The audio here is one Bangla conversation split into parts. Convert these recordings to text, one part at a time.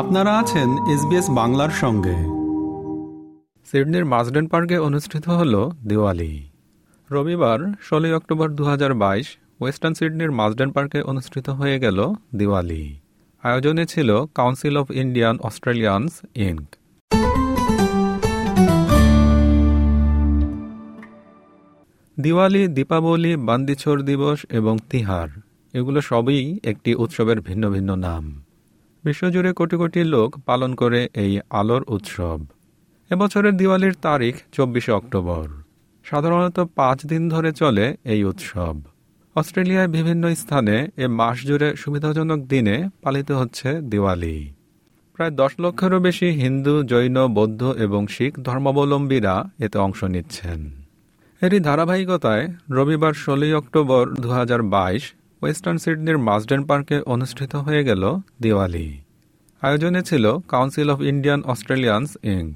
আপনারা আছেন এসবিএস বাংলার সঙ্গে। সিডনির মাজডেন পার্কে অনুষ্ঠিত হল দিওয়ালি। রবিবার, ষোলোই অক্টোবর দু হাজার বাইশ, ওয়েস্টার্ন সিডনির মাজডেন পার্কে অনুষ্ঠিত হয়ে গেল দিওয়ালি। আয়োজনে ছিল council of Indian Australians Inc Diwali, Deepavali Bandi Chhor Divas এবং তিহার, এগুলো সবই একটি উৎসবের ভিন্ন ভিন্ন নাম। বিশ্বজুড়ে কোটি কোটি লোক পালন করে এই আলোর উৎসব। এবছরের দিওয়ালির তারিখ চব্বিশে অক্টোবর। সাধারণত পাঁচ দিন ধরে চলে এই উৎসব। অস্ট্রেলিয়ায় বিভিন্ন স্থানে এ মাস জুড়ে সুবিধাজনক দিনে পালিত হচ্ছে দিওয়ালি। প্রায় দশ লক্ষেরও বেশি হিন্দু, জৈন, বৌদ্ধ এবং শিখ ধর্মাবলম্বীরা এতে অংশ নিচ্ছেন। এরই ধারাবাহিকতায় রবিবার ষোলোই অক্টোবর দু হাজার বাইশ ওয়েস্টার্ন সিডনির মাসডেন পার্কে অনুষ্ঠিত হয়ে গেল দিওয়ালি। আয়োজনে ছিল council of Indian Australians Inc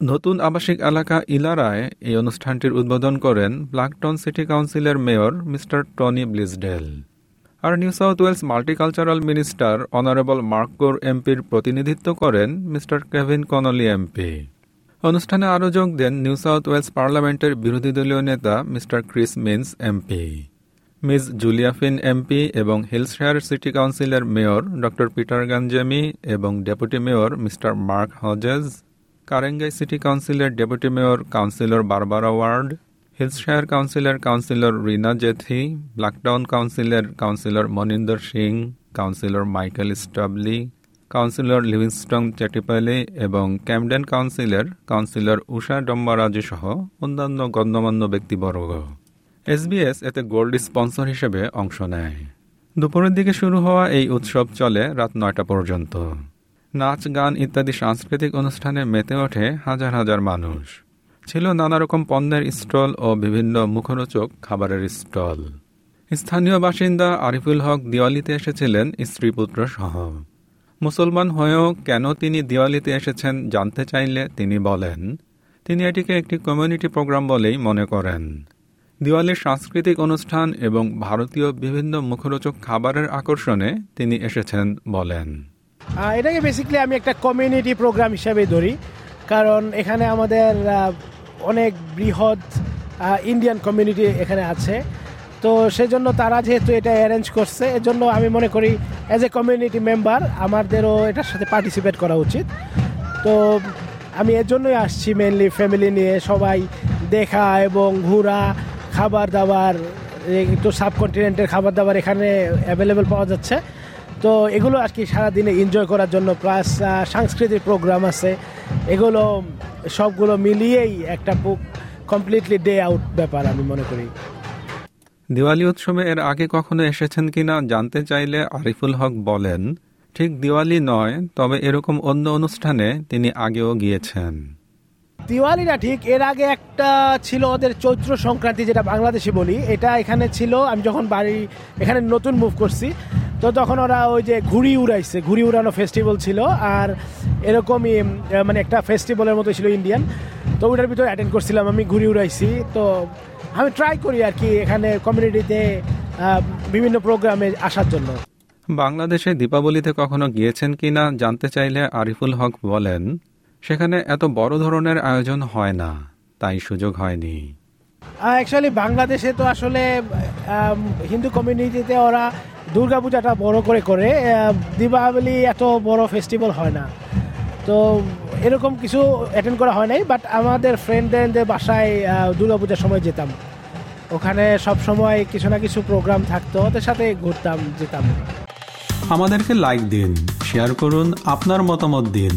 নতুন আবাসিক এলাকা ইলারায় এই অনুষ্ঠানটির উদ্বোধন করেন ব্ল্যাকটন সিটি কাউন্সিলের মেয়র মিস্টার টনি ব্লিসডেল। আর New South Wales multicultural minister honourable মার্কোর এমপির প্রতিনিধিত্ব করেন মিস্টার কেভিন কনলি এমপি। অনুষ্ঠানে আরও যোগ দেন নিউ সাউথ ওয়েলস পার্লামেন্টের বিরোধী দলীয় নেতা Mister Chris Minns, MP. Miss Julia Finn MP এবং হিলসশায়ার সিটি কাউন্সিলের মেয়র ড পিটার গাঞ্জেমি এবং deputy mayor Mister Mark Hodges, Ku-ring-gai city কাউন্সিলের deputy mayor councillor Barbara Ward Hills Shire কাউন্সিলের কাউন্সিলর রিনা জেথি, ব্ল্যাকটাউন কাউন্সিলের councillor Moninder Singh, councillor Michael Stubley, councillor Livingston Chettipally এবং ক্যামডেন কাউন্সিলের কাউন্সিলর উষা ডম্বারাজু সহ অন্যান্য গণ্যমান্য ব্যক্তিবর্গ। এসবিএস এতে গোল্ড স্পন্সর হিসেবে অংশ নেয়। দুপুরের দিকে শুরু হওয়া এই উৎসব চলে রাত নয়টা পর্যন্ত। নাচ, গান ইত্যাদি সাংস্কৃতিক অনুষ্ঠানে মেতে ওঠে হাজার হাজার মানুষ। ছিল নানা রকম পণ্যের স্টল ও বিভিন্ন মুখরোচক খাবারের স্টল। স্থানীয় বাসিন্দা আরিফুল হক দিওয়ালিতে এসেছিলেন স্ত্রী পুত্র সহ। মুসলমান হয়েও কেন তিনি দিওয়ালিতে এসেছেন জানতে চাইলে তিনি বলেন, তিনি এটিকে একটি কমিউনিটি প্রোগ্রাম বলেই মনে করেন। দিওয়ালির সাংস্কৃতিক অনুষ্ঠান এবং ভারতীয় বিভিন্ন মুখরোচক খাবারের আকর্ষণে তিনি এসেছেন বলেন। এটাকে বেসিক্যালি আমি একটা কমিউনিটি প্রোগ্রাম হিসাবে ধরি। কারণ এখানে আমাদের অনেক বৃহৎ ইন্ডিয়ান কমিউনিটি এখানে আছে। তো সেজন্য তারা যেহেতু এটা অ্যারেঞ্জ করছে, এজন্য আমি মনে করি অ্যাজ এ কমিউনিটি মেম্বার আমাদেরও এটার সাথে পার্টিসিপেট করা উচিত। তো আমি এর জন্যই আসছি মেনলি ফ্যামিলি নিয়ে সবাই দেখা এবং ঘোরা। খাবার দাবার একটু সাবকন্টিনেন্টের খাবার দাবার এখানে অ্যাভেলেবেল পাওয়া যাচ্ছে। তো এগুলো আর কি সারাদিনে এনজয় করার জন্য প্লাস সাংস্কৃতিক প্রোগ্রাম আছে। এগুলো সবগুলো মিলিয়েই একটা কমপ্লিটলি ডে আউট ব্যাপার আমি মনে করি। দিওয়ালি উৎসবে এর আগে কখনো এসেছেন কিনা জানতে চাইলে আরিফুল হক বলেন, ঠিক দিওয়ালি নয়, তবে এরকম অন্য অনুষ্ঠানে তিনি আগেও গিয়েছেন। দিওয়ালি না ঠিক এর আগে একটা ছিল ওদের চৈত্র সংক্রান্তি, যেটা বাংলাদেশে বলি। এটা এখানে ছিল, আমি যখন বাড়ি, এখানে নতুন মুভ করছি, তো তখন ওরা ওই যে ঘুড়ি উড়াইছে, ঘুড়ি উড়ানো ফেস্টিভ্যাল ছিল, আর এরকমই মানে একটা ফেস্টিভ্যালের মতো ছিল ইন্ডিয়ান তো ওটার ভিতরে অ্যাটেন্ড করছিলাম, আমি ঘুড়ি উড়াইছি, তো আমি ট্রাই করি আর কি এখানে কমিউনিটিতে বিভিন্ন প্রোগ্রামে আসার জন্য। বাংলাদেশে দীপাবলিতে কখনো গিয়েছেন কিনা জানতে চাইলে আরিফুল হক বলেন সেখানে এত বড় ধরনের আয়োজন হয় না তাই সুযোগ হয়নি। অ্যাকচুয়ালি বাংলাদেশে তো আসলে হিন্দু কমিউনিটিতে ওরা দুর্গাপূজাটা বড় করে করে দীপাবলি এত বড় ফেস্টিভ্যাল হয় না। তো এরকম কিছু অ্যাটেন্ড করা হয় নাই বাট আমাদের ফ্রেন্ডদের বাসায় দুর্গাপূজার সময় যেতাম। ওখানে সব সময় কিছু না কিছু প্রোগ্রাম থাকতো ওদের সাথে ঘুরতাম যেতাম। আমাদেরকে লাইক দিন শেয়ার করুন আপনার মতামত দিন।